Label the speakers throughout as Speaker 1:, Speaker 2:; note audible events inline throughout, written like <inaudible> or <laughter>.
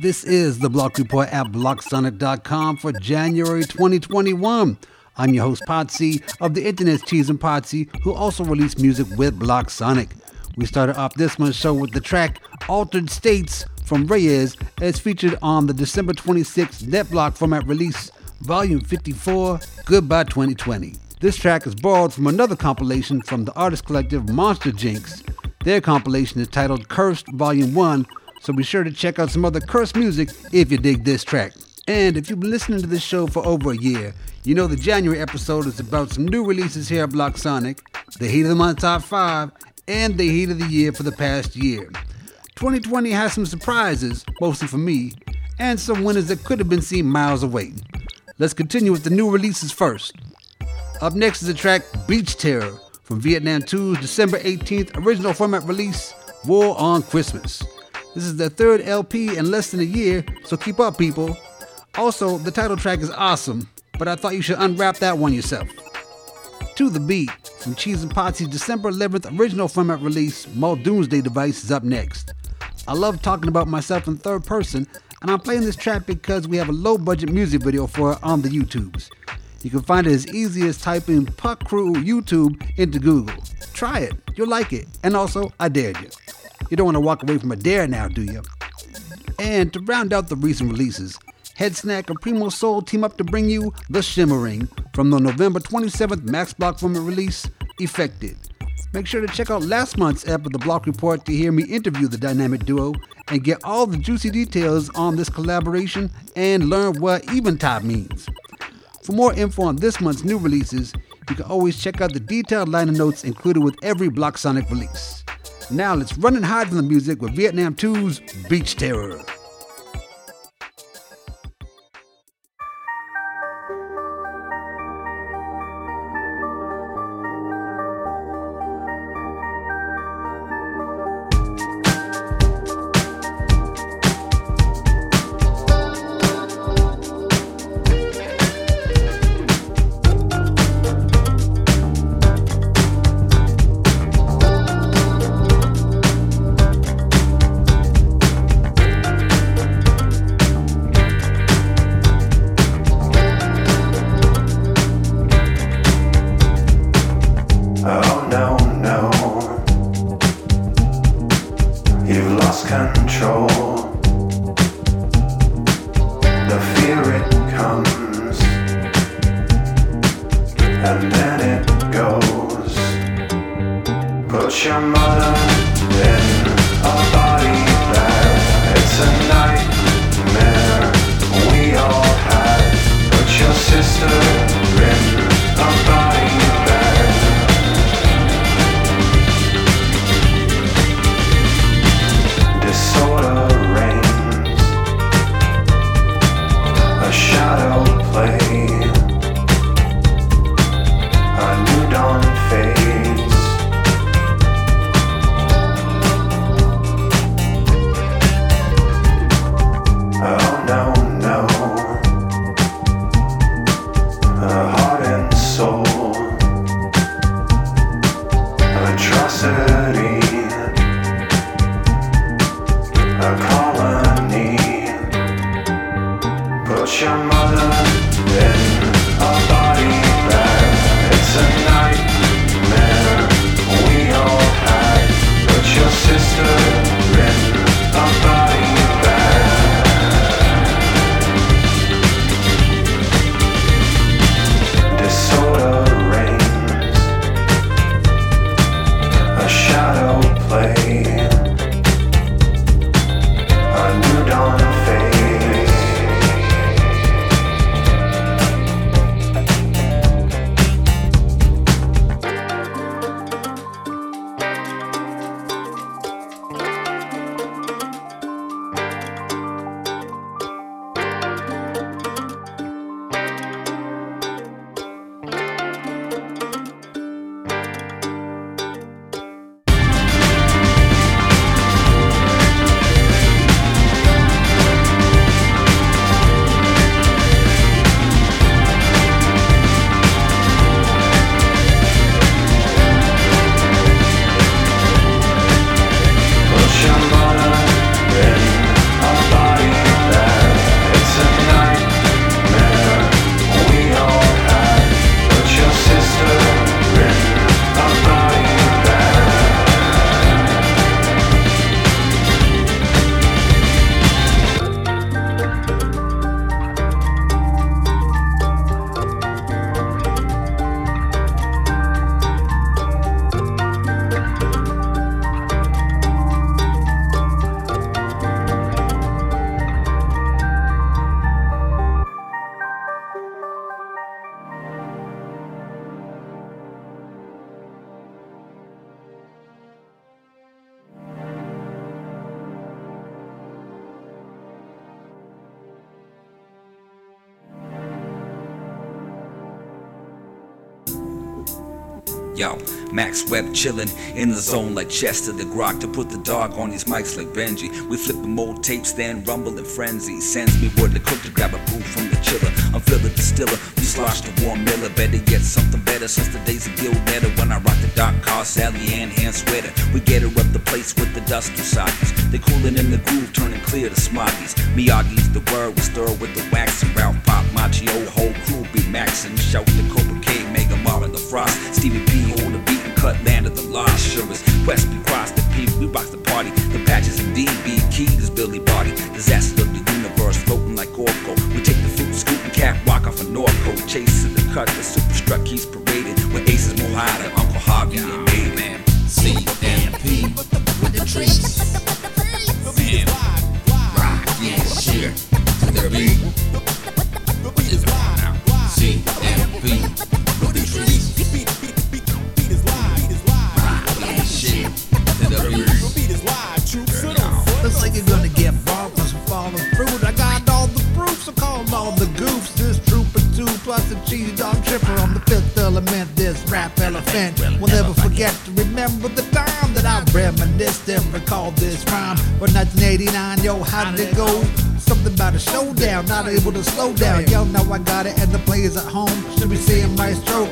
Speaker 1: This is the Block Report at blocksonic.com for January 2021. I'm your host, Potsy, of the Internet's Cheese and Potsy, who also released music with Block Sonic. We started off this month's show with the track Altered States from Reyes, as featured on the December 26th NetBlock format release, Volume 54, Goodbye 2020. This track is borrowed from another compilation from the artist collective Monster Jinx. Their compilation is titled Cursed Volume 1, so be sure to check out some other cursed music if you dig this track. And if you've been listening to this show for over a year, you know the January episode is about some new releases here at Block Sonic, the heat of the month top 5, and the heat of the year for the past year. 2020 has some surprises, mostly for me, and some winners that could have been seen miles away. Let's continue with the new releases first. Up next is the track Beach Terror from Vietnam 2's December 18th original format release, War on Christmas. This is their third LP in less than a year, so keep up, people. Also, the title track is awesome, but I thought you should unwrap that one yourself. To the Beat from Cheese and Potsy's December 11th original format release, Muldoomsday Device is up next. I love talking about myself in third person, and I'm playing this track because we have a low budget music video for it on the YouTubes. You can find it as easy as typing Puck Crew YouTube into Google. Try it, you'll like it, and also, I dared you. You don't want to walk away from a dare now, do you? And to round out the recent releases, Head Snack and Primo Soul team up to bring you The Shimmering from the November 27th Max Block Format release, Effected. Make sure to check out last month's ep of the Block Report to hear me interview the dynamic duo and get all the juicy details on this collaboration and learn what Eventide means. For more info on this month's new releases, you can always check out the detailed liner notes included with every Block Sonic release. Now let's run and hide from the music with Vietnam 2's Beach Terror.
Speaker 2: Max Webb chillin' in the zone like Chester the Grok to put the dog on these mics like Benji. We flippin' old tapes, then rumble in frenzy. Sends me word to cook to grab a brew from the chiller. I'm fillin' the distiller, we slosh the warm miller. Better get something better since the days of Gil better. When I rock the dark car, Sally Ann hand sweater. We get her up the place with the dust Usagi's. They coolin' in the groove, turning clear to Smoggies. Miyagi's the word, we stir with the wax and Pop, Macchio, whole crew be maxin'. Shout the Cobra K, Mega Marlin, the Frost, Stevie P on the beat cut land of the lost. Sure as West we cross the peak, we box the party. The patches of DB, Keys, Billy Body, disaster of the universe, floating like Orko. We take the fruit, scoop and cat, walk off a Norco, chasing the cut, the super struck, he's paraded with aces Mohada, Uncle Harvey, and Maid Man.
Speaker 3: C and P with the trees. Man, rock, yeah, shit to the beat.
Speaker 4: Not able to slow down. Yo, now I got it, and the players at home should be seeing my cause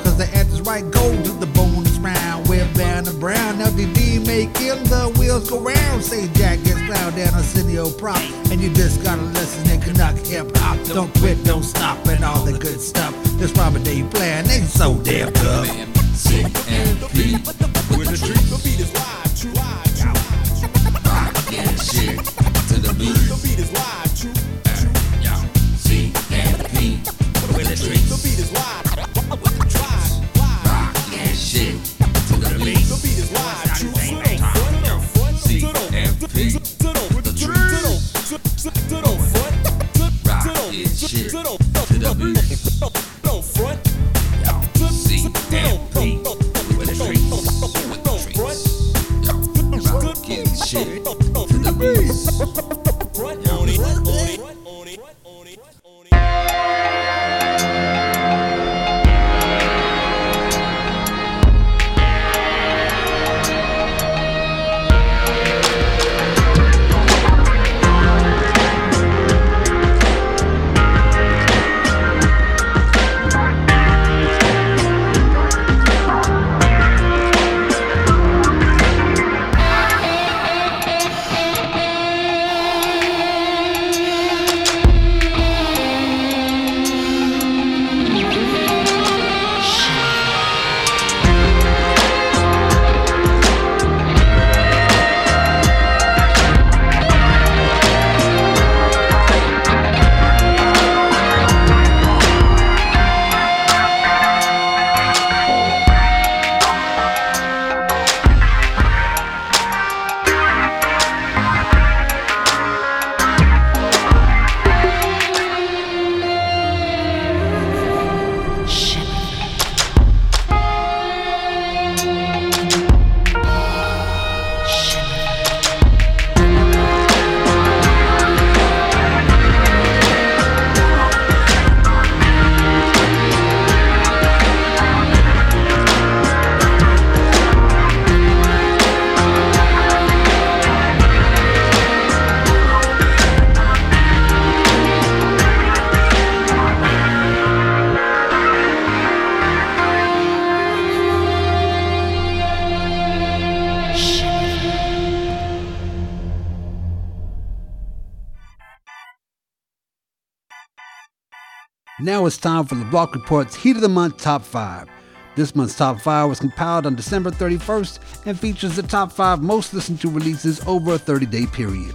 Speaker 1: it's time for the Block Report's Heat of the Month Top 5. This month's Top 5 was compiled on December 31st and features the top 5 most listened to releases over a 30 day period.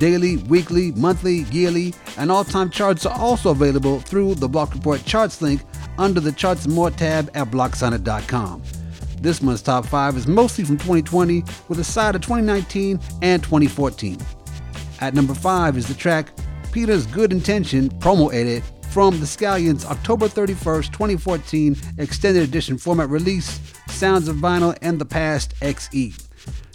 Speaker 1: Daily, weekly, monthly, yearly, and all time charts are also available through the Block Report charts link under the Charts and More tab at BlockSonic.com. This month's top 5 is mostly from 2020 with a side of 2019 and 2014. At number 5 is the track Peter's Good Intention promo edit from the Scallions October 31st, 2014 extended edition format release, Sounds of Vinyl and the Past XE.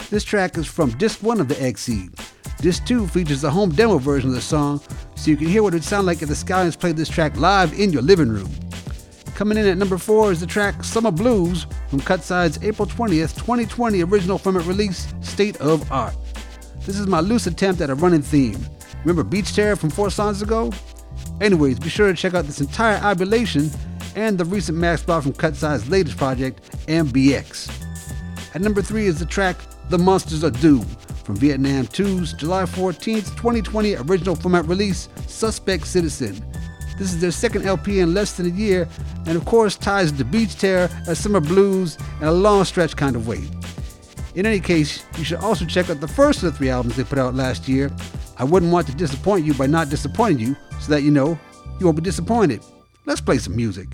Speaker 1: This track is from disc 1 of the XE. Disc 2 features a home demo version of the song, so you can hear what it would sound like if the Scallions played this track live in your living room. Coming in at number four is the track Summer Blues from Cutside's April 20th, 2020 original format release, State of Art. This is my loose attempt at a running theme. Remember Beach Terror from four songs ago? Anyways, be sure to check out this entire obulation and the recent Max Block from Cutside's latest project, MBX. At number three is the track The Monsters Are Due from Vietnam 2's July 14th, 2020 original format release, Suspect Citizen. This is their second LP in less than a year, and of course ties the beach terror, a summer blues, and a long stretch kind of way. In any case, you should also check out the first of the three albums they put out last year. I wouldn't want to disappoint you by not disappointing you, so that you know you won't be disappointed. Let's play some music.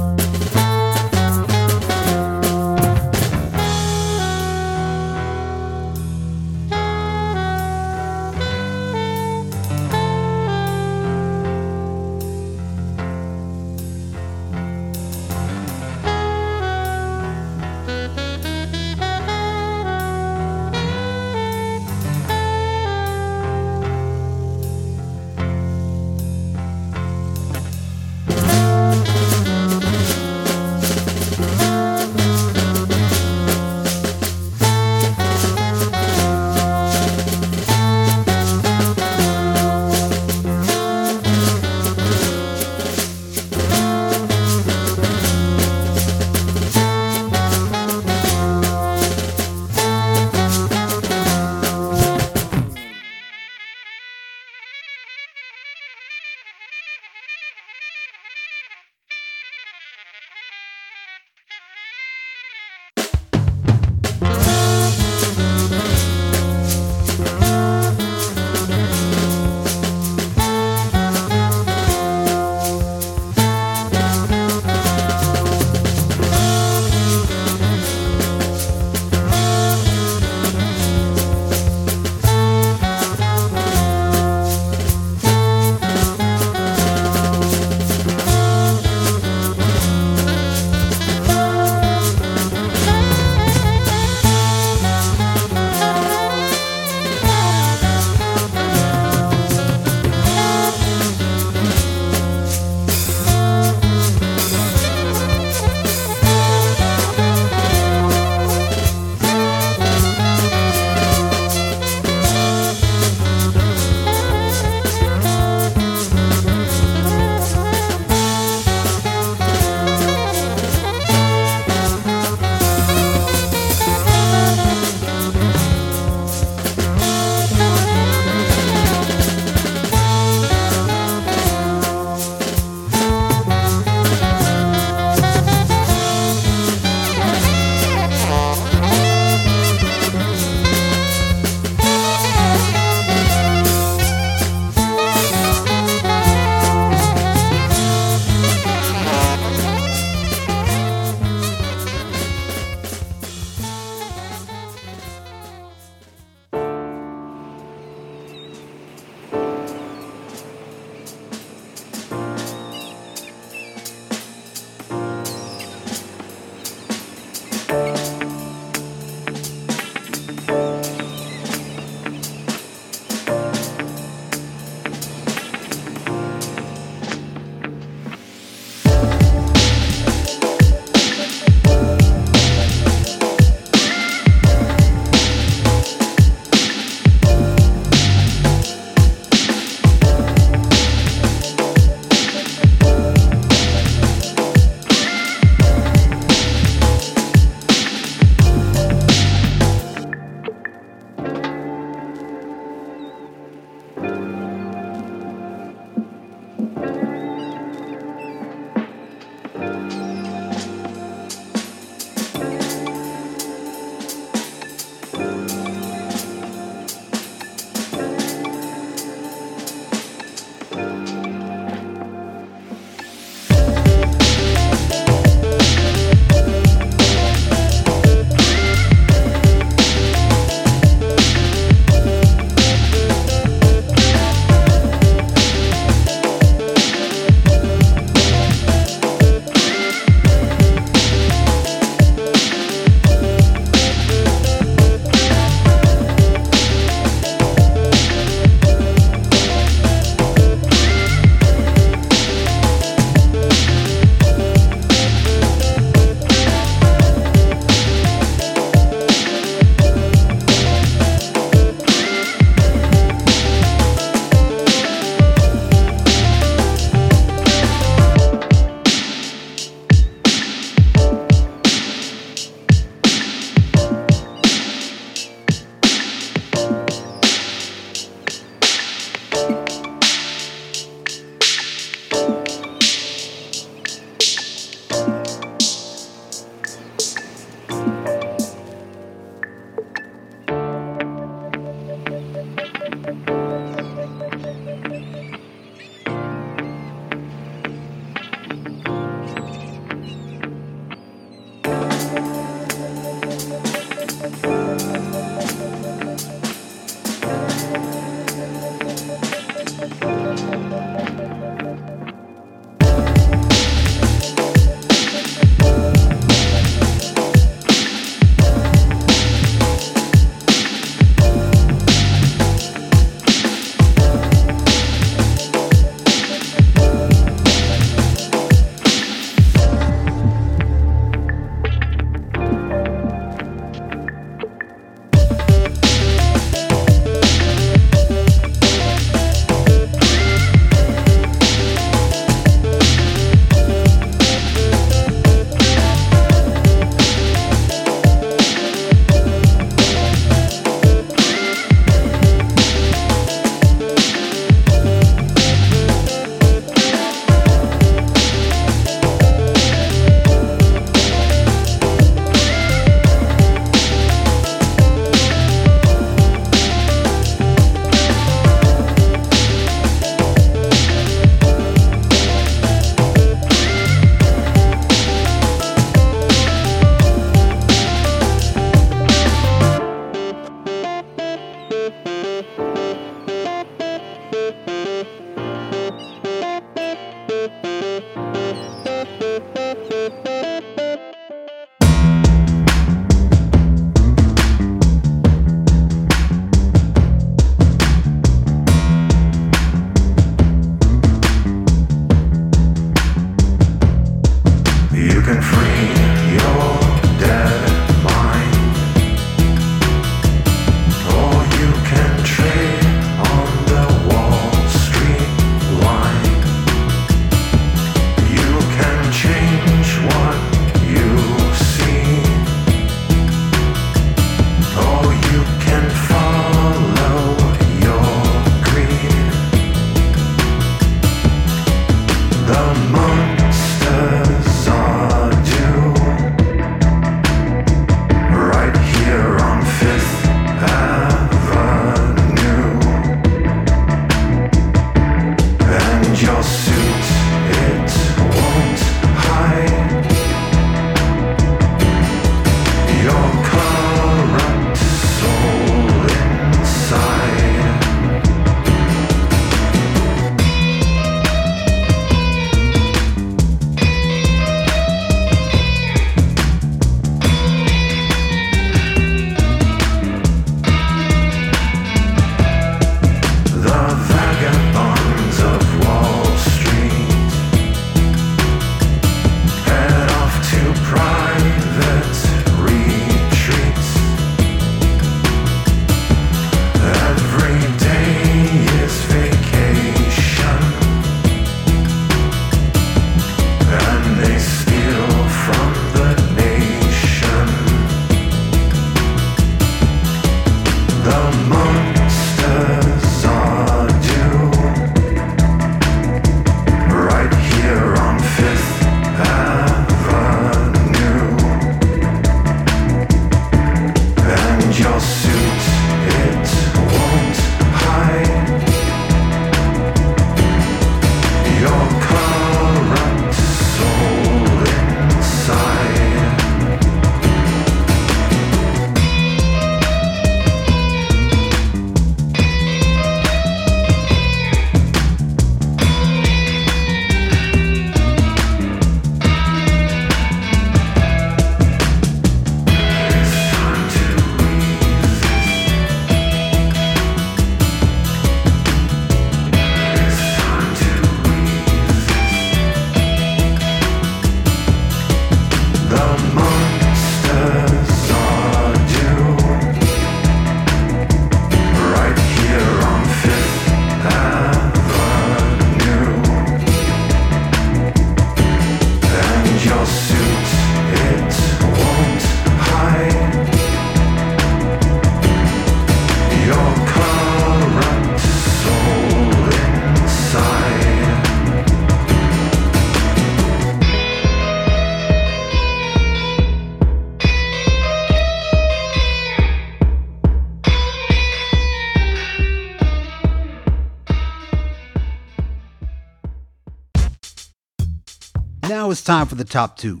Speaker 1: It's time for the top two.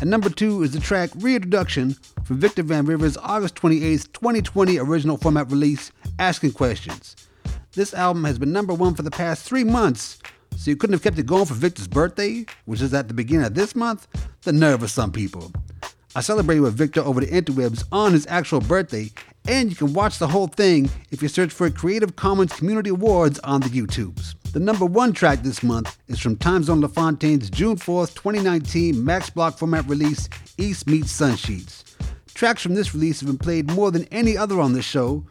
Speaker 1: And number two is the track Reintroduction from Victor Van River's August 28, 2020 original format release, Asking Questions. This album has been number one for the past three months, so you couldn't have kept it going for Victor's birthday, which is at the beginning of this month? The nerve of some people. I celebrated with Victor over the interwebs on his actual birthday, and you can watch the whole thing if you search for Creative Commons Community Awards on the YouTubes. The number one track this month is from Time Zone LaFontaine's June 4th, 2019 Max Block format release, East Meets Sunsheets. Tracks from this release have been played more than any other on this show,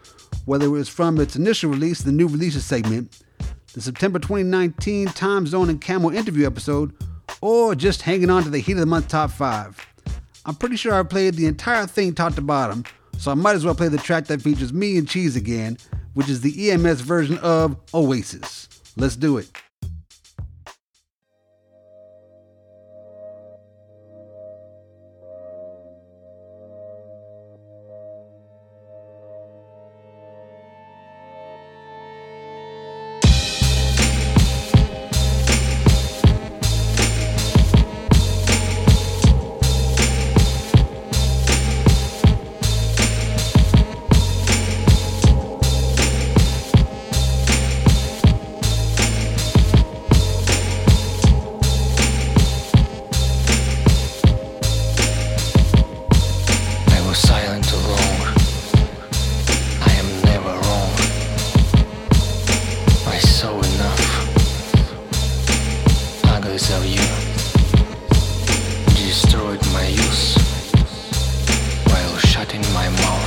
Speaker 1: whether it was from its initial release, the new releases segment, the September 2019 Time Zone and Camel interview episode, or just hanging on to the Heat of the Month top 5. I'm pretty sure I played the entire thing top to bottom, so I might as well play the track that features me and Cheese again, which is the EMS version of Oasis. Let's do it.
Speaker 5: Chicago of you destroyed my youth while shutting my mouth.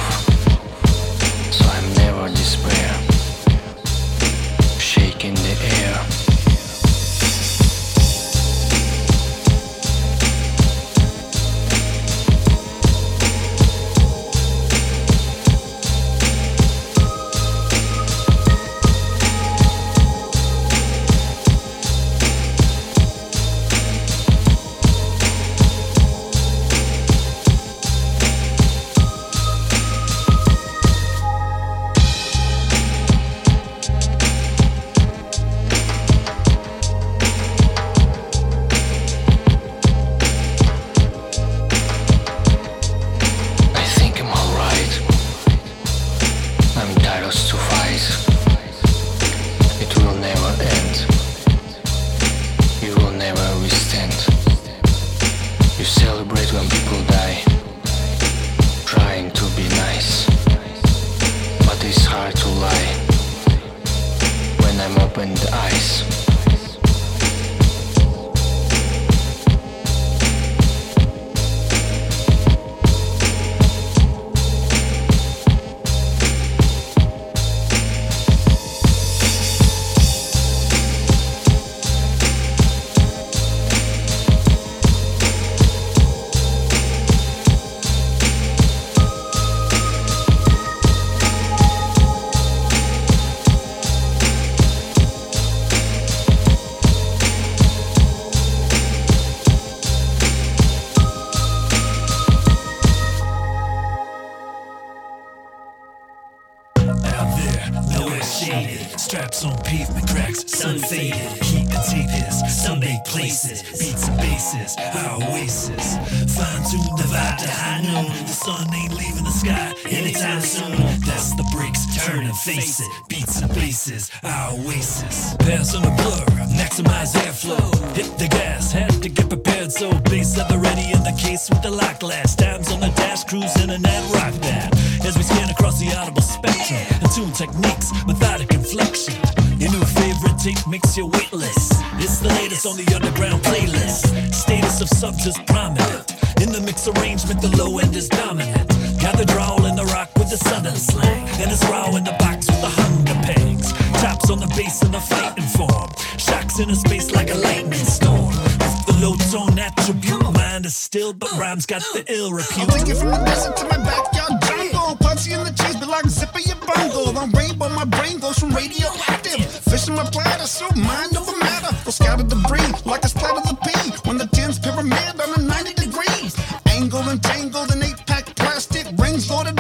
Speaker 6: trap, no it's shaded. Straps on pavement cracks, sun faded. Heat and tape his, sunbaked places. Beats and bases, our oasis. Fine tune divide to high noon. The sun ain't leaving the sky anytime soon. That's the brakes, turn and face it. Beats and bases, our oasis. Pass on the blur, maximize airflow. Hit the gas, had to get prepared. So bass at the ready in the case with the lock last. Times on the dash, cruising in that rock band. As we scan across the audible spectrum, tune techniques, methodic inflection. Your new favorite tape makes you weightless. It's the latest on the underground playlist. Status of subs is prominent. In the mix arrangement, the low end is dominant. Gather drawl in the rock with the southern slang. And it's raw in the box with the hunger pegs. Taps on the bass in the fighting form. Shocks in a space like a lightning storm. The low tone pull mind is still but uh, rams
Speaker 7: got the uh. ill repute. I'll take it from the desert to my backyard jungle. Punchy in the cheese, be like zipper your bungle. On rainbow, my brain goes from radioactive. Fish in my platter, so mind over matter. Go scatter debris like a splat of the pea. When the tin's pyramid on a 90 degrees. Angled and tangled in eight pack plastic. Rings loaded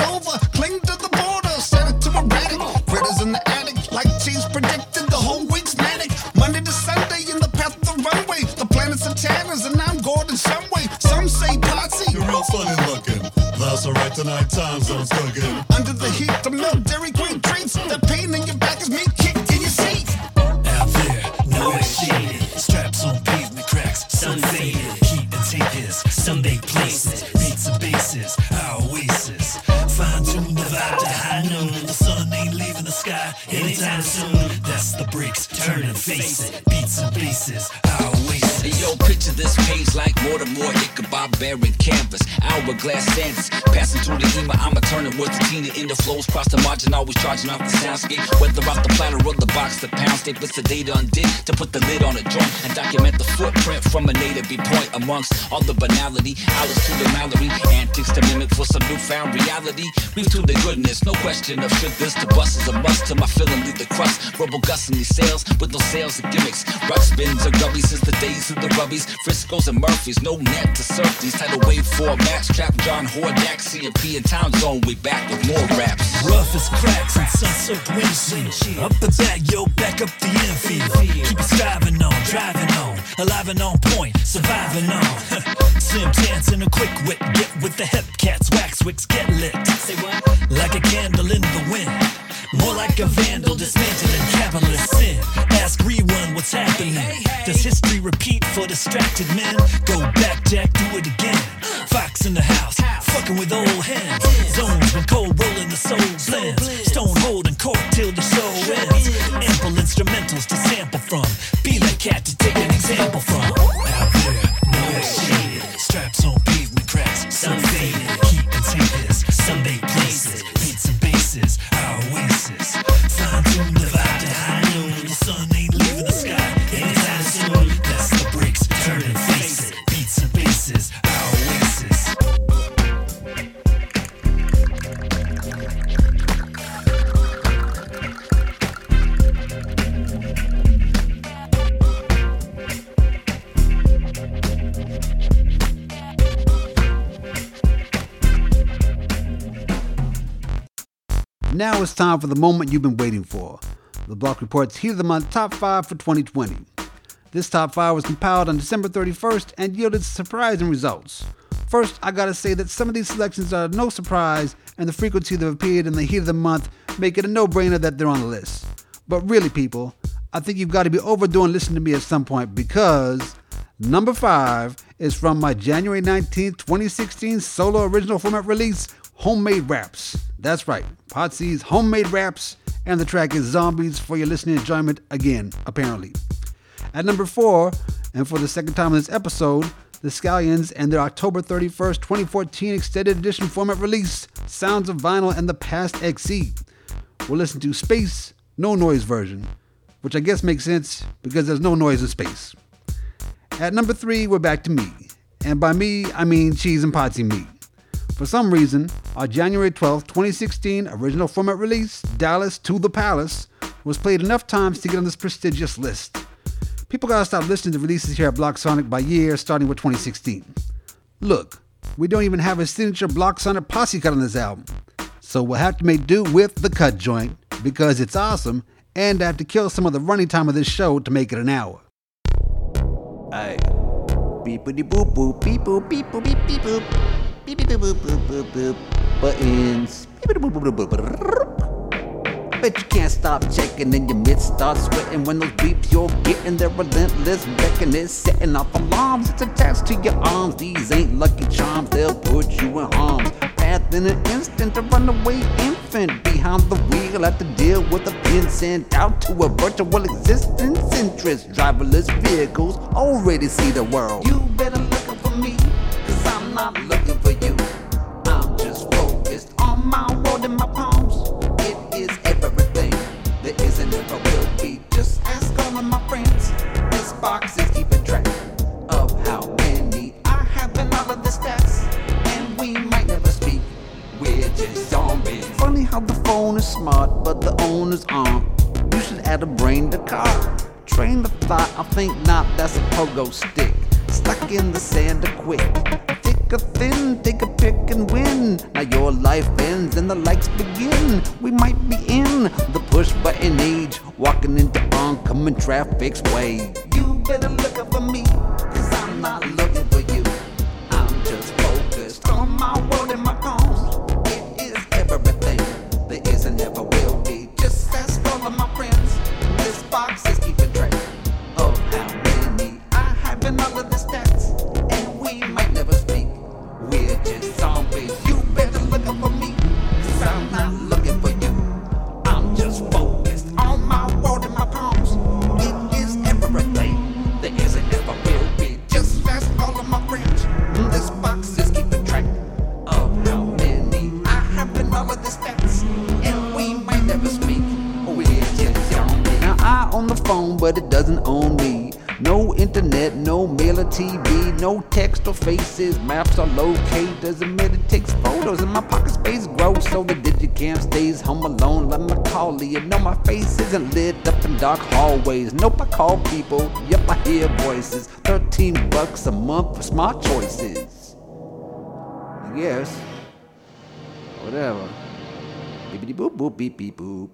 Speaker 7: five to nine time zones cooking. Under the heat, the milk, Dairy Queen treats. The pain in your back is me kicked in your seat. Out there, no machine. Straps on pavement cracks, sun faded. Heat and takers, Sunday places. Beats and bases, our oasis. Fine tune the vibe to high noon. The sun ain't leaving the sky
Speaker 6: anytime soon. That's the bricks, turn and face it. Beats and bases, our oasis.
Speaker 2: Yo, picture this page like more and more Ichabod bearing canvas. Hourglass Sanders, passing through the ema. I'ma turn it words to Tina in the flows. Cross the margin, always charging off the soundscape. Whether off the platter or the box, the pound staple, it's the data undid to put the lid on a joint and document the footprint from a native point amongst all the banality. Alice to the Mallory, antics to mimic for some newfound reality. We've to the goodness, no question of should this to bust is a must to my feeling leave the crust. Rubble Gus in these sales with no sales and gimmicks. Rock spins are gubby since the days of the rubbies. Frisco's and Murphys, no net to surf these tidal wave formats. Trap John Hordak, CMP and Town Zone. We back with more raps.
Speaker 6: Rough as cracks and sun-soaked windshield. Up the back, yo, back up the infield. Keep it striving on, driving on, alive and on point, surviving on. <laughs> Slim chance a quick wit, get with the hep cats, wax wicks, get lit. Say what? Like a candle in the wind. More like a vandal dismantling capitalist sin. Ask rerun what's happening. Does history repeat for distracted men? Go back, Jack, do it again. Fox in the house, fucking with old hands. Zones when cold rolling the soul blends. Stone holding cork till the show ends. Ample instrumentals to sample from. Be that cat to take an example from. Out there, no shaded. Straps on pavement cracks, sun faded. Heat containers, sunbathed places. Bases, our oasis. Fine tune
Speaker 1: Now it's time for the moment you've been waiting for. The Block Report's Heat of the Month Top 5 for 2020. This top 5 was compiled on December 31st and yielded surprising results. First, I gotta say that some of these selections are no surprise, and the frequency they've appeared in the heat of the month make it a no brainer that they're on the list. But really, people, I think you've got to be overdoing listening to me at some point because number 5 is from my January 19th, 2016 solo original format release, Homemade Raps. That's right, Potsy's Homemade Raps, and the track is Zombies for your listening enjoyment again, apparently. At number four, and for the second time in this episode, the Scallions and their October 31st, 2014 extended edition format release, Sounds of Vinyl and the Past XE. We'll listen to Space, No Noise version, which I guess makes sense because there's no noise in space. At number three, we're back to me. And by me, I mean Cheese and Potsy me. For some reason, our January 12, 2016 original format release, Dallas to the Palace, was played enough times to get on this prestigious list. People gotta stop listening to releases here at Block Sonic by year, starting with 2016. Look, we don't even have a signature Block Sonic posse cut on this album. So we'll have to make do with the cut joint because it's awesome, and I have to kill some of the running time of this show to make it an hour.
Speaker 8: Hey. Beepity boop boop, beep boop, beep boop, beep beep boop. Buttons. Bet you can't stop checking and your mitts start sweating when those beeps you're getting. They're relentless, beckoning, setting off alarms. It's attached to your arms. These ain't lucky charms, they'll put you in harm's path in an instant. A runaway infant behind the wheel have to deal with a pin sent out to a virtual existence. Interest driverless vehicles already see the world. You better look up for me, I'm looking for you. I'm just focused on my world and my palms. It is everything. There is and never will be. Just ask all of my friends. This box is keeping track of how many I have in all of the stats. And we might never speak. We're just zombies. Funny how the phone is smart, but the owners aren't. You should add a brain to car. Train the thought, I think not. That's a pogo stick. Stuck in the sand or quick. Or thin, take a pick and win. Now your life ends and the lights begin. We might be in the push button age, walking into oncoming traffic's way. You better look
Speaker 1: isn't lit up in dark hallways. Nope, I call people. Yep, I hear voices. Thirteen bucks a month for smart choices. I guess. Whatever. Beepity boop boop beep beep boop.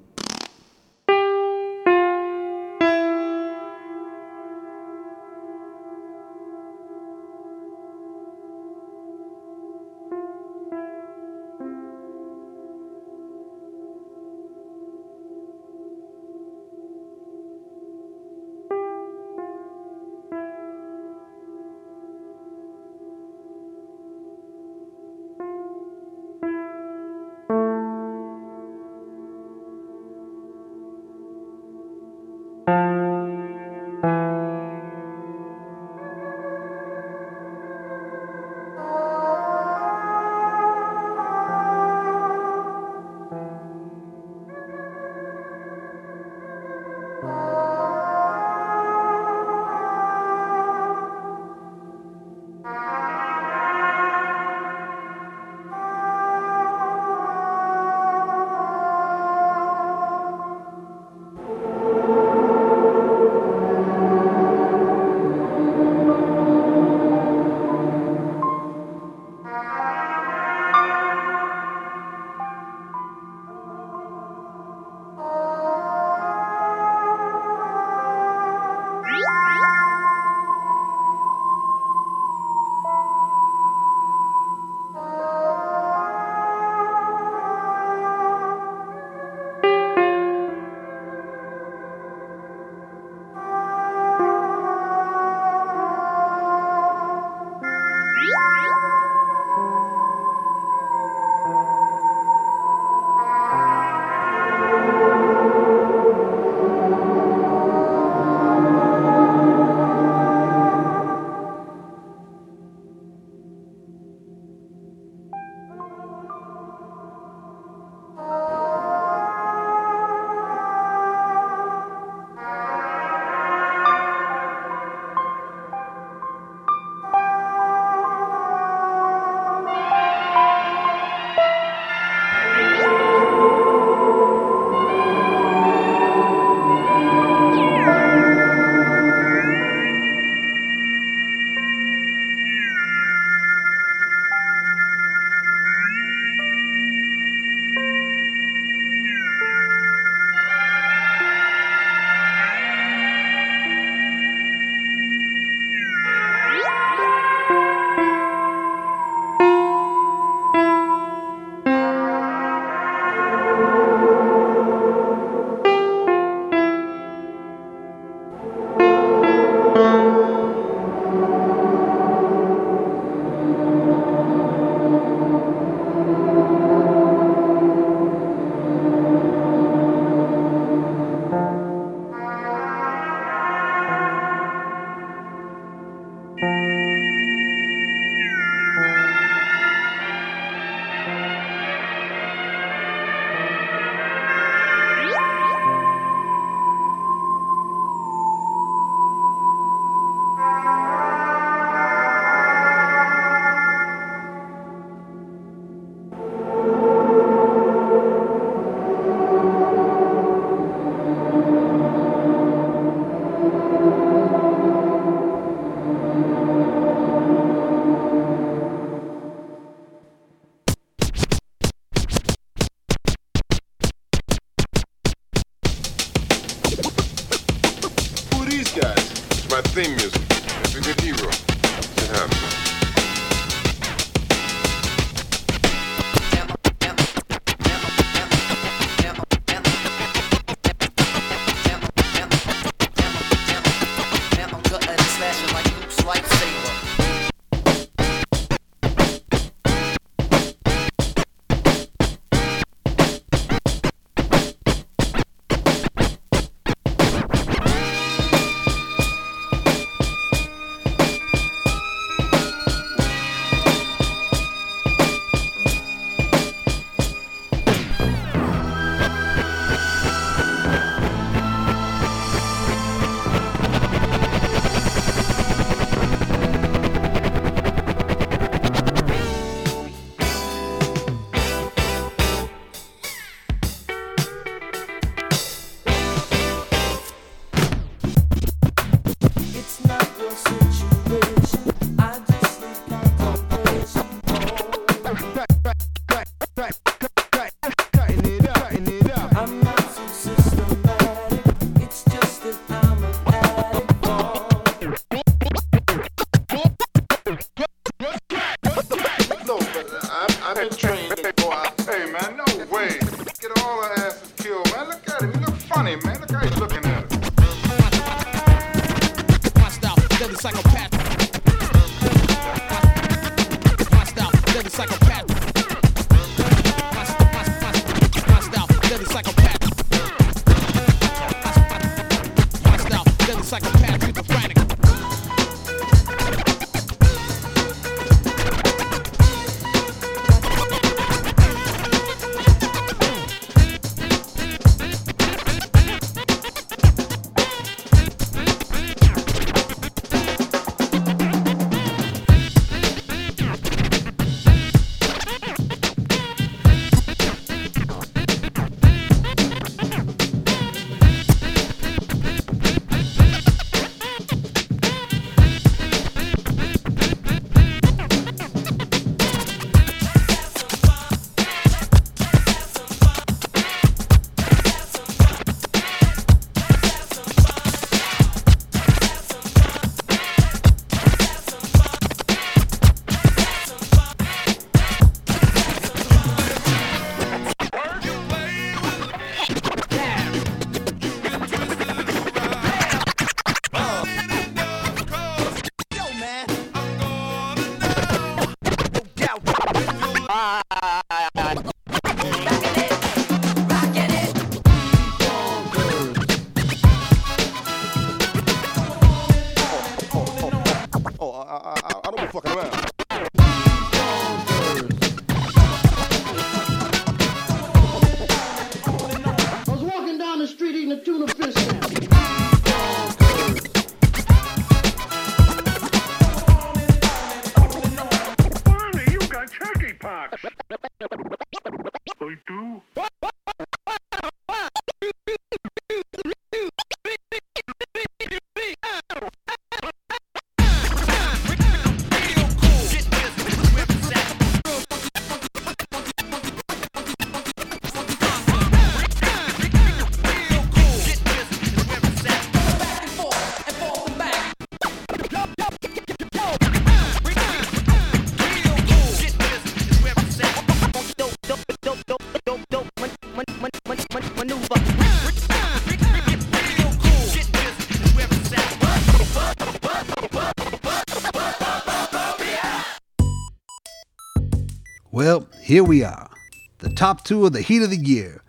Speaker 1: Well, here we are, the top two of the heat of the year.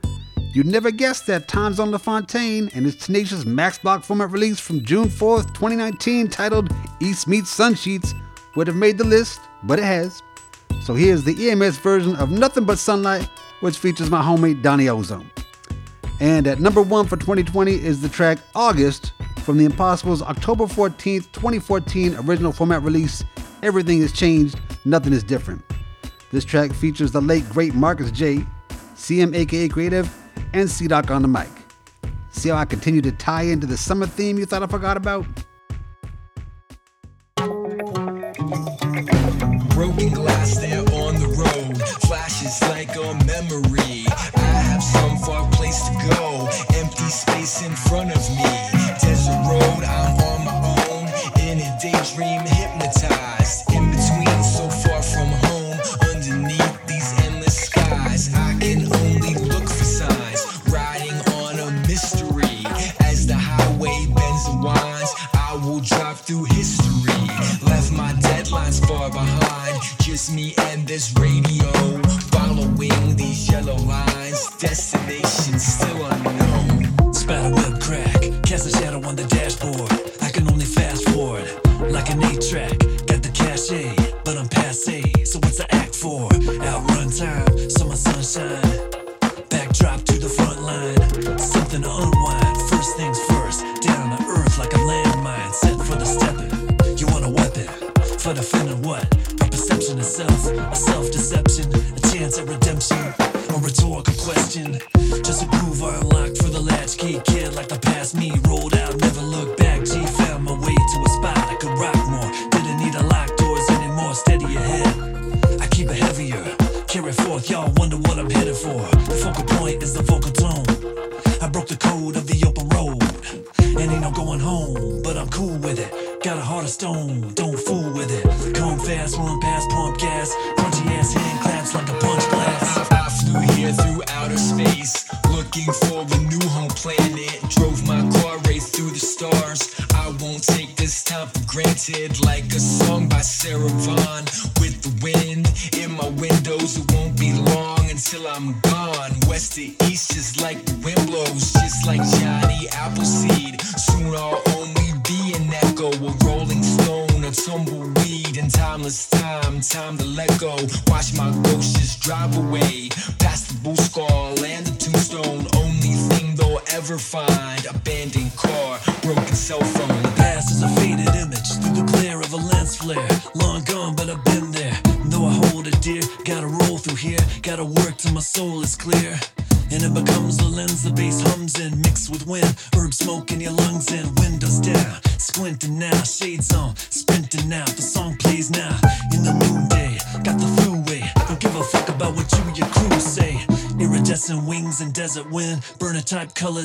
Speaker 1: You'd never guess that Times on LaFontaine and his tenacious Max Block format release from June 4th, 2019, titled East Meets Sun Sheets, would have made the list, but it has. So here's the EMS version of Nothing But Sunlight, which features my homie Donnie Ozone. And at number one for 2020 is the track August from the Impossible's October 14th, 2014 original format release, Everything Has Changed, Nothing Is Different. This track features the late great Marcus J, CM aka Creative, and C Doc on the mic. See how I continue to tie into the summer theme you thought I forgot about?
Speaker 9: Broken glass there on the road, flashes like a memory. I have some far place to go, empty space in front of me. Desert road, I'm on my own, in a daydream, hypnotized. Me and this radio.
Speaker 6: The latchkey kid, like the past me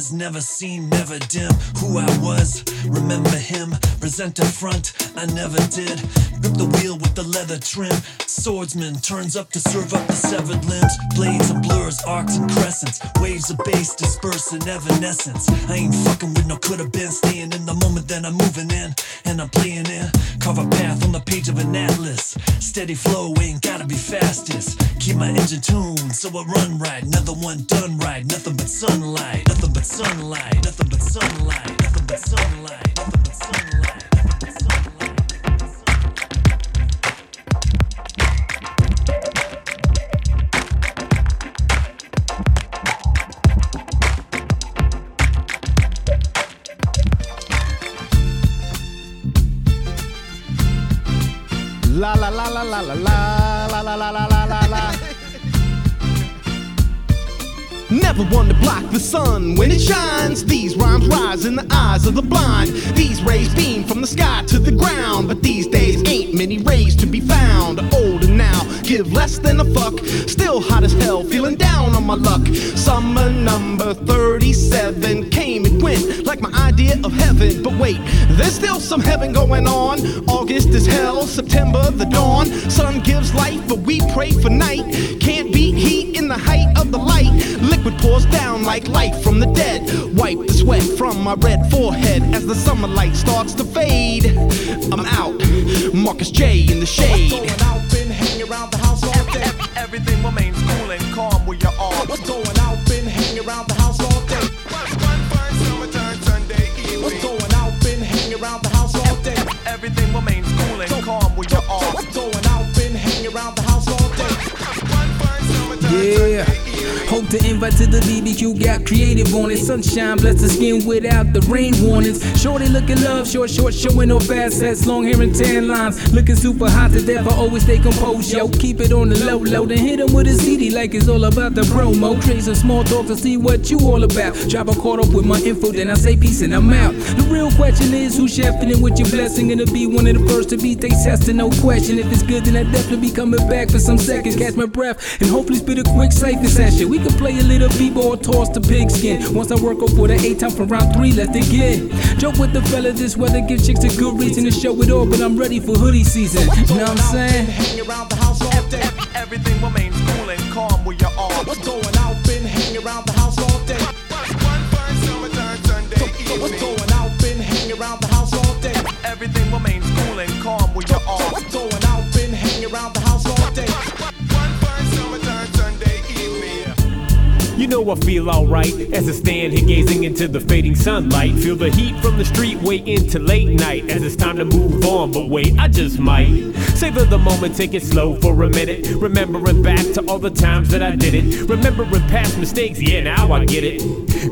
Speaker 6: colors never seen, never dim. Who I was, remember him. Present a front, I never did. Swordsman turns up to serve up the severed limbs. Blades and blurs, arcs and crescents. Waves of bass disperse in evanescence. I ain't fucking with no coulda been. Staying in the moment, then I'm moving in. And I'm playing in. Carve a path on the page of an atlas. Steady flow ain't gotta be fastest. Keep my engine tuned so I run right. Another one done right. Nothing but sunlight. Nothing but sunlight. Nothing but sunlight. Nothing but sunlight. Nothing but sunlight.
Speaker 4: La la la la la la la la la la la la la. Never one to block the sun when it shines. These rhymes rise in the eyes of the blind. These rays beam from the sky to the ground. But these days ain't many rays to be found. Older now, give less than a fuck. Still hot as hell, feeling down on my luck. Summer number 37 came and went like my idea of heaven. But wait, there's still some heaven going on. August is hell, September the dawn. Sun gives life, but we pray for night. Can't beat heat in the height of the light. Liquid pours down like light from the dead. Wipe the sweat from my red forehead as the summer light starts to fade. I'm out. Marcus J in the shade.
Speaker 10: Going out, been hanging around the house all day. Everything remains cool and calm where you are. What's going out, been hanging around the house
Speaker 11: Yeah. Hope to invite to the BBQ, got creative on it. Sunshine, bless the skin without the rain warnings. Shorty looking love, short, short, showing no fast sets, long hair and tan lines. Looking super hot to death, I always stay composed, yo. Keep it on the low, low, then hit him with a CD like it's all about the promo. Some small talk to see what you all about. Drop a caught up with my info, then I say peace and I'm out. The real question is who's chefing it with your blessing? Gonna be one of the first to be taste testing, no question. If it's good, then I definitely be coming back for some seconds. Catch my breath and hopefully spit a quick safety session. We can play a little b-ball, toss the pigskin. Once I work up for the eight time from round three, let's begin. Joke with the fella, this weather give chicks a good reason to show it all, but I'm ready for hoodie season. You know what I'm saying?
Speaker 10: Hanging around the house all day. Everything remains cool and calm where you are.
Speaker 12: Know I feel alright as I stand here gazing into the fading sunlight. Feel the heat from the street way into late night as it's time to move on. But wait, I just might savor the moment, take it slow for a minute. Remembering back to all the times that I did it. Remembering past mistakes, yeah, now I get it.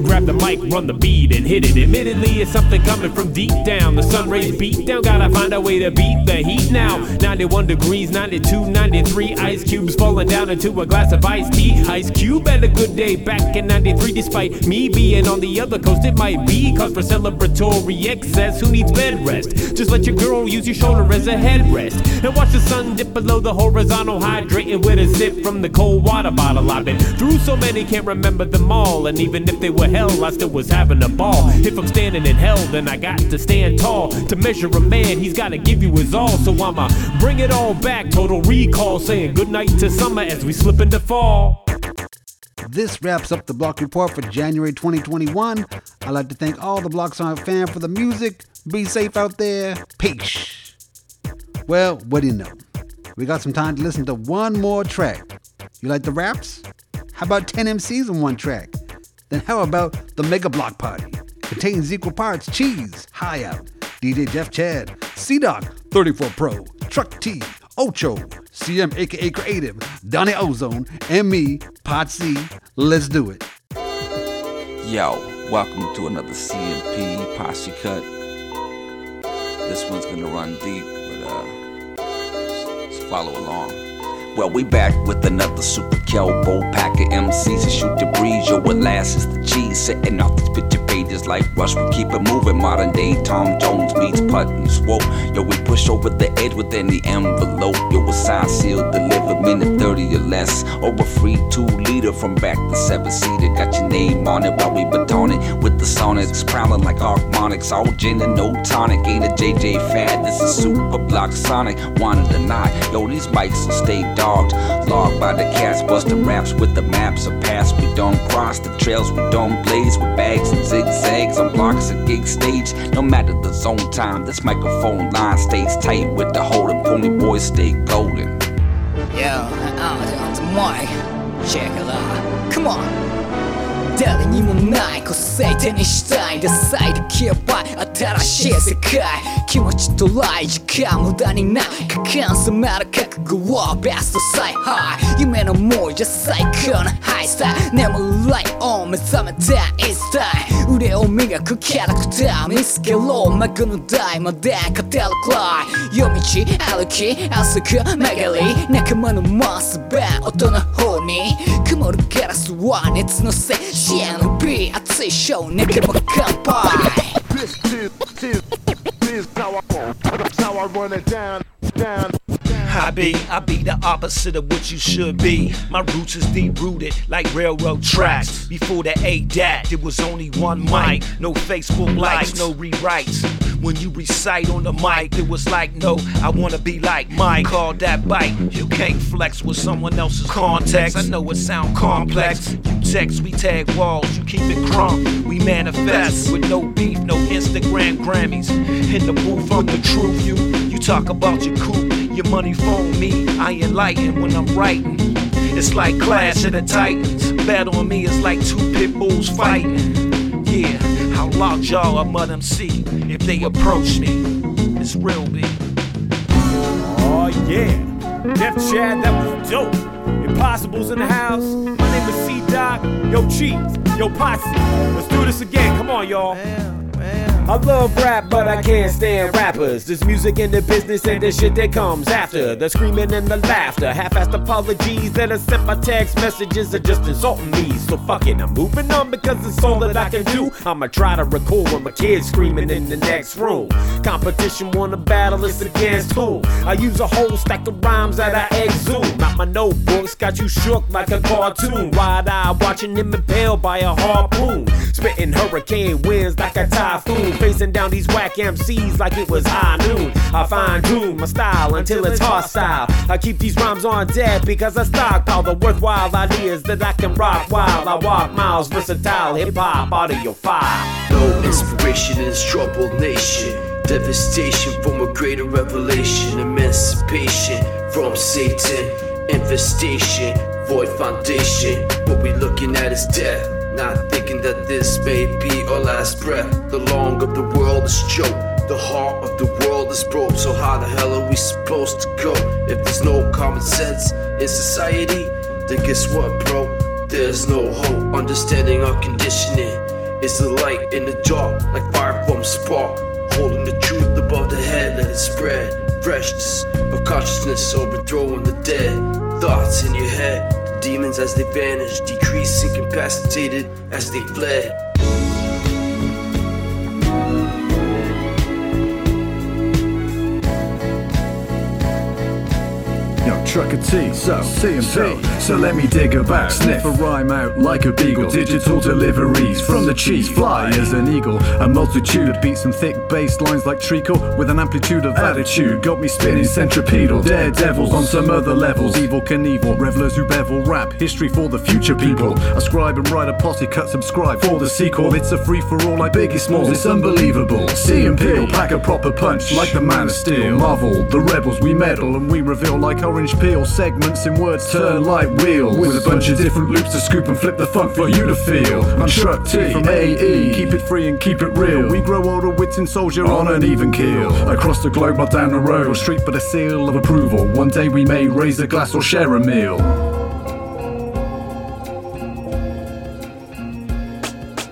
Speaker 12: Grab the mic, run the beat, and hit it. Admittedly, it's something coming from deep down. The sun rays beat down, gotta find a way to beat the heat now. 91 degrees, 92, 93, ice cubes falling down into a glass of iced tea. Ice Cube and a good day back in 93, despite me being on the other coast. It might be cause for celebratory excess. Who needs bed rest? Just let your girl use your shoulder as a headrest. And watch the sun dip below the horizontal, hydrating with a sip from the cold water bottle. I've been through so many, can't remember them all. And even if they were hell, I still was having a ball. If I'm standing in hell, then I got to stand tall. To measure a man, he's gotta give you his all. So I'ma bring it all back. Total recall, saying goodnight to summer as we slip into fall.
Speaker 1: This wraps up the Block Report for January 2021. I'd like to thank all the Block Sonic fans for the music. Be safe out there. Peace. Well, what do you know? We got some time to listen to one more track. You like the raps? How about 10 MCs in one track? Then how about the Mega Block Party? Contains equal parts cheese, high out, DJ Jeff Chad, C Doc, 34 Pro, Truck T, Ocho, CM aka Creative, Donnie Ozone, and me, Potsy. Let's do it.
Speaker 2: Yo, welcome to another CMP Posse Cut. This one's gonna run deep, but uh, just follow along. Well, we back with another super Kelbo pack of MCs to shoot the breeze. Yo, what is the cheese. Setting off these picture pages like Rush. We keep it moving. Modern day Tom Jones meets Putney's. Whoa, yo, we push over the edge with any envelope. Yo, a signed, sealed, delivered, minute 30 or less. Or a free two liter from back the seven seater. Got your name on it while we baton it with the sonics. Prowling like harmonics. All gin and no tonic. Ain't a JJ fad. This is super block sonic. One deny. Yo, these mics will stay dogged. Logged by the cats, busting raps with the maps of past. We don't cross the trails, we don't blaze with bags and zigzags on blocks and gig stage. No matter the zone time, this microphone line stays tight with the holding. Pony boys stay golden.
Speaker 13: Yeah, out on the mic. Check it out. Come on. 誰にもない個性手にしたいダサいで消えば 新しい世界気持ちとライ時間無駄にない果敢迫る覚悟をベスト最ハイ夢の思いじゃ最高のハイスタイル眠るライオン目覚めたいスタイル腕を磨くキャラクター見つけろ幕の台まで勝てるくらい夜道歩き浅く曲がり仲間のモスバー音の方に曇るガラスは熱のせい CNB 熱いショーネケバ乾杯
Speaker 10: This, this, this, this how I, how I run it down, down.
Speaker 14: I be, I be the opposite of what you should be. My roots is deep rooted like railroad tracks. Before the ADAT, there was only one mic. No Facebook likes, no rewrites. When you recite on the mic, it was like, no, I wanna be like Mike. Call that bite. You can't flex with someone else's context. I know it sound complex. You text, we tag walls. You keep it crunk. We manifest with no beef, no Instagram Grammys. In the booth, I'm the truth. You talk about your coupe. Your money phone me, I enlighten when I'm writing. It's like Clash of the Titans. Bet on me, it's like two pit bulls fighting. Yeah, how loud y'all are mud MC if they approach me. It's real big.
Speaker 12: Oh yeah, Def Chad, that was dope. Impossible's in the house. My name is C Doc. Yo Cheese, yo Posse. Let's do this again. Come on, y'all. I love rap, but I can't stand rappers. There's music in the business and the shit that comes after. The screaming and the laughter. Half-assed apologies that are sent by text messages are just insulting me. So fuck it, I'm moving on because it's all that I can do. I'ma try to record when my kids screaming in the next room. Competition wanna battle, it's against who? I use a whole stack of rhymes that I exhume. Not my notebooks, got you shook like a cartoon. Wide eye watching him impaled by a harpoon. Spitting hurricane winds like a typhoon. Facing down these whack MCs like it was high noon. I fine tune my style until it's hostile. I keep these rhymes on dead because I stockpile the worthwhile ideas that I can rock while I walk miles. Versatile hip hop audio file.
Speaker 15: No inspiration in this troubled nation. Devastation from a greater revelation. Emancipation from Satan. Infestation, void foundation. What we looking at is death. Not thinking that this may be our last breath. The long of the world is choked. The heart of the world is broke. So how the hell are we supposed to go? If there's no common sense in society, then guess what, bro? There's no hope. Understanding our conditioning is the light in the dark, like fire from a spark. Holding the truth above the head, let it spread. Freshness of consciousness, overthrowing the dead. Thoughts in your head, demons as they vanish, decrease incapacitated as they fled.
Speaker 16: Truck of tea, so CMP. So let me dig about, sniff a rhyme out like a beagle. Digital deliveries from the chief, fly as an eagle. A multitude of beats and thick bass lines like treacle with an amplitude of attitude. Got me spinning centripetal. Daredevils on some other levels. Evel Knievel, revelers who bevel rap. History for the future people. I scribe and write a posse, cut, subscribe for the sequel. It's a free for all like Biggie Smalls. It's unbelievable. Peel, pack a proper punch like the Man of Steel. Marvel, the rebels, we meddle and we reveal like orange peel. Segments in words turn like wheels. With a bunch of different loops to scoop and flip the funk for you to feel. I'm Truck T from AE. Keep it free and keep it real. We grow older wits and soldier on an even keel. Across the globe or down the road, street for the seal of approval. One day we may raise a glass or share a meal.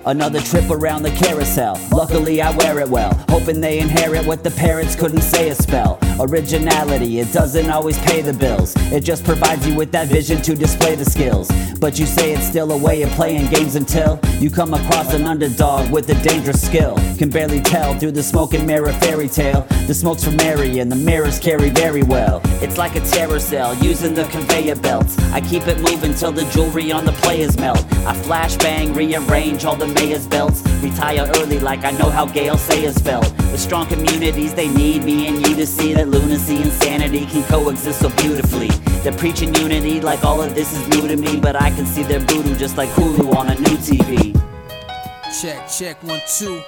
Speaker 17: Another trip around the carousel. Luckily, I wear it well. Hoping they inherit what the parents couldn't say a spell. Originality, it doesn't always pay the bills. It just provides you with that vision to display the skills. But you say it's still a way of playing games until you come across an underdog with a dangerous skill. Can barely tell through the smoke and mirror fairy tale. The smoke's from Mary and the mirrors carry very well. It's like a terror cell using the conveyor belts. I keep it moving till the jewelry on the players melt. I flash bang, rearrange all the mayor's belts. Retire early like I know how Gale Sayers felt. The strong communities, they need me and you to see that lunacy and sanity can coexist so beautifully. They're preaching unity like all of this is new to me, but I can see their voodoo just like Hulu on a new TV.
Speaker 11: Check, check, one, two.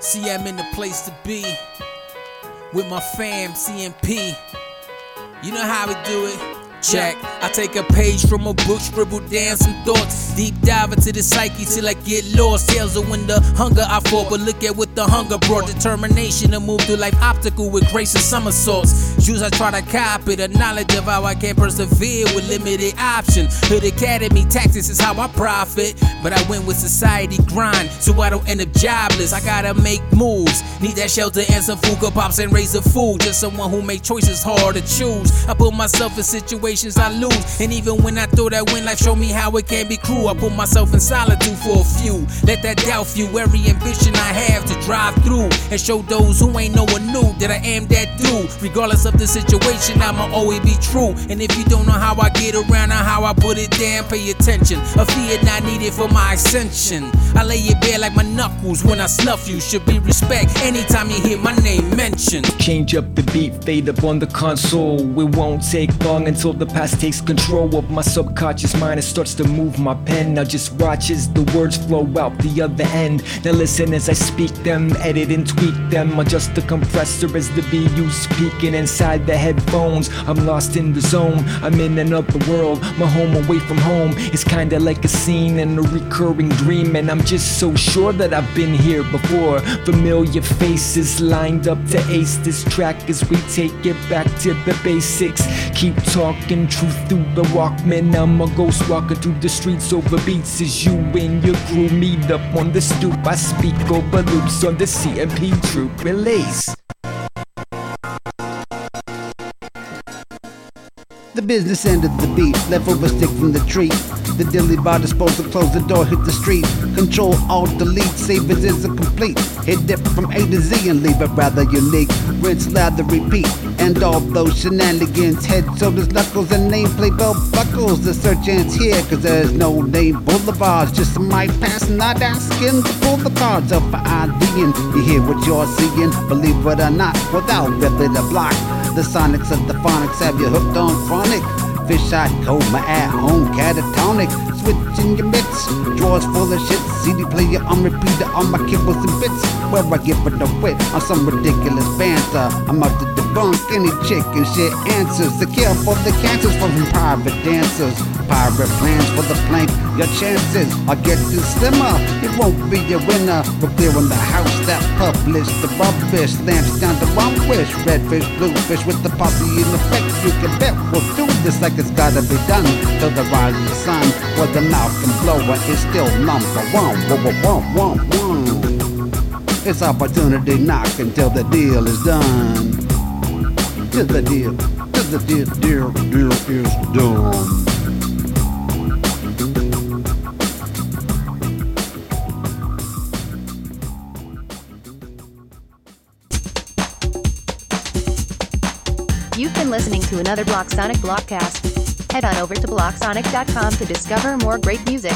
Speaker 11: See, I'm in the place to be with my fam, CMP. You know how we do it. Check. I take a page from a book, scribble down some thoughts. Deep dive into the psyche till I get lost. Sales are when the hunger I fought, but look at what the hunger brought. Determination to move through life obstacle with grace and somersaults. Shoes I try to copy, the knowledge of how I can persevere with limited options. Hood Academy tactics is how I profit, but I went with society grind, so I don't end up jobless. I gotta make moves. Need that shelter and some food, pops and raise a food. Just someone who make choices hard to choose. I put myself in situations I lose, and even when I thought that win, life showed me how it can be cruel. I put myself in solitude for a few. Let that doubt fuel every ambition I have to drive through and show those who ain't no one new that I am that dude. Regardless of the situation, I'ma always be true. And if you don't know how I get around or how I put it down, pay attention. A fear not needed for my ascension. I lay it bare like my knuckles when I snuff you. Should be respect anytime you hear my name mentioned.
Speaker 18: Change up the beat, fade up on the console. It won't take long until the past takes control of my subconscious mind and starts to move my pen. Now just watch as the words flow out the other end. Now listen as I speak them, edit and tweak them. Adjust the compressor as the BU speaking inside the headphones. I'm lost in the zone. I'm in another world. My home away from home. It's kinda like a scene in a recurring dream, and I'm just so sure that I've been here before. Familiar faces lined up to ace this track as we take it back to the basics. Keep talking truth through the Walkman. I'm a ghost walking through the streets over beats as you and your crew meet up on the stoop. I speak over loops on the CMP troop release.
Speaker 1: The business end of the beat, leftover stick from the tree. The dilly bar disposal, close the door, hit the street. Control, alt, delete, save it is a complete. Hit dip from A to Z and leave it rather unique. Rinse, lather, repeat, and all those shenanigans. Head, shoulders, knuckles, and nameplate belt buckles. The search ends here, cause there's no name boulevards. Just mic pass, not asking to pull the cards up for IDing. You hear what you're seeing, believe it or not, without ripping the block. The sonics of the phonics have you hooked on chronic. Fish eye coma at home catatonic. Switching your mitts, drawers full of shit. CD player on repeater on my kibbles and bits. Where I give it wit on some ridiculous banter. I'm out to debunk any chick and shit answers. To kill for the cancers from private dancers. Pirate plans for the plank. Your chances are getting slimmer. It won't be a winner. We're clearing the house that published the down to one wish. Redfish, bluefish with the posse in effect. You can bet we'll do this like it's gotta be done. Till the the sun. Where the mouth can blow and it's still number one. One, one, one, one. It's opportunity knock until the deal is done. Till the deal, till the deal, deal, deal is done.
Speaker 19: Listening to another Block Sonic Blockcast. Head on over to blocksonic.com to discover more great music.